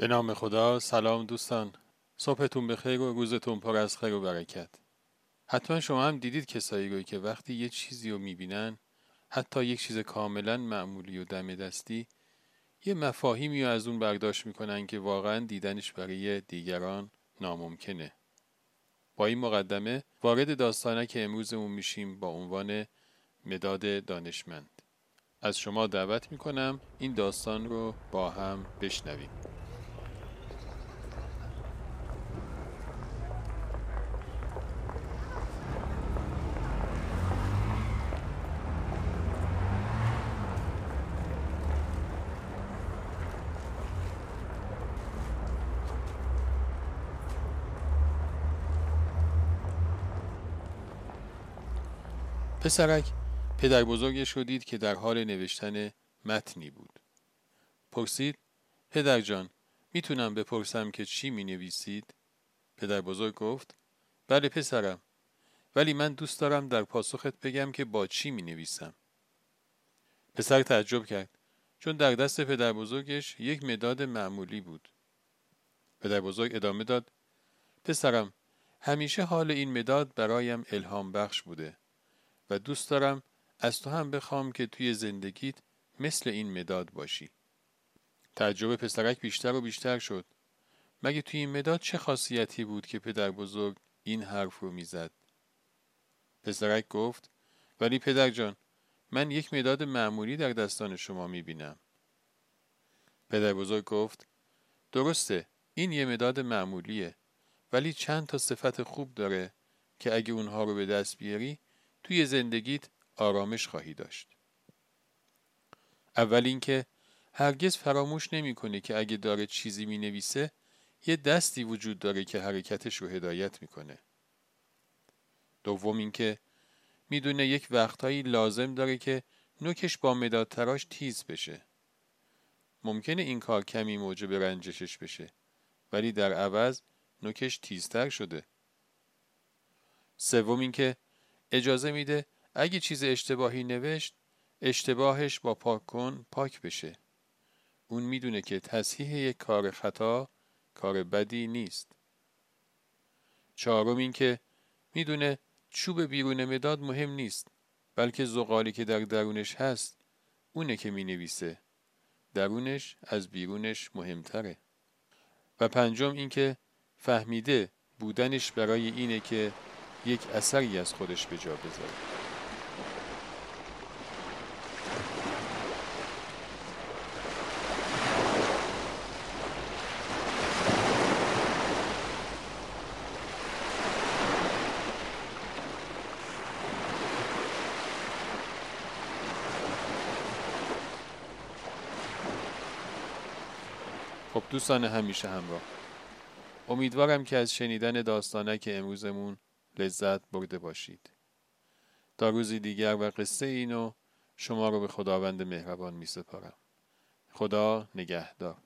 به نام خدا سلام دوستان. صبحتون بخیر و روزتون پر از خیر و برکت. حتما شما هم دیدید کسایی رو که وقتی یه چیزی رو می‌بینن حتی یک چیز کاملا معمولی و دم دستی یه مفاهیمی رو از اون برداشت می‌کنن که واقعا دیدنش برای دیگران ناممکنه. با این مقدمه وارد داستانه که امروزمون میشیم با عنوان مداد دانشمند. از شما دعوت می‌کنم این داستان رو با هم بشنویم. پسرک پدر بزرگش رو دید که در حال نوشتن متنی بود. پرسید پدر جان می‌تونم بپرسم که چی می نویسید؟ پدر بزرگ گفت بله پسرم ولی من دوست دارم در پاسخت بگم که با چی می نویسم. پسر تعجب کرد چون در دست پدر بزرگش یک مداد معمولی بود. پدر بزرگ ادامه داد پسرم همیشه حال این مداد برایم الهام بخش بوده. و دوست دارم از تو هم بخوام که توی زندگیت مثل این مداد باشی. تعجب پسرک بیشتر و بیشتر شد. مگه توی این مداد چه خاصیتی بود که پدر بزرگ این حرف رو می‌زد؟ پسرک گفت ولی پدر جان من یک مداد معمولی در دستان شما می‌بینم. پدر بزرگ گفت درسته این یه مداد معمولیه ولی چند تا صفت خوب داره که اگه اونها رو به دست بیاری توی زندگیت آرامش خواهی داشت. اول اینکه هرگز فراموش نمی‌کنه که اگه داره چیزی می نویسه یه دستی وجود داره که حرکتش رو هدایت می‌کنه. دوم اینکه می‌دونه یک وقتهایی لازم داره که نوکش با مداد تراش تیز بشه. ممکنه این کار کمی موجب رنجشش بشه ولی در عوض نوکش تیزتر شده. سوم اینکه اجازه میده اگه چیز اشتباهی نوشت اشتباهش با پاک کن پاک بشه. اون می‌دونه که تصحیح یک کار خطا کار بدی نیست. چهارم این که می‌دونه چوب بیرون مداد مهم نیست بلکه زغالی که در درونش هست اونه که می نویسه درونش از بیرونش مهمتره. و پنجم اینکه فهمیده بودنش برای اینه که یک اثری از خودش به جا بذاره. خب دوستان همیشه همراه. امیدوارم که از شنیدن داستانک امروزمون لذت برده باشید. تا روزی دیگر و قصه اینو شما رو به خداوند مهربان می سپارم خدا نگهدار.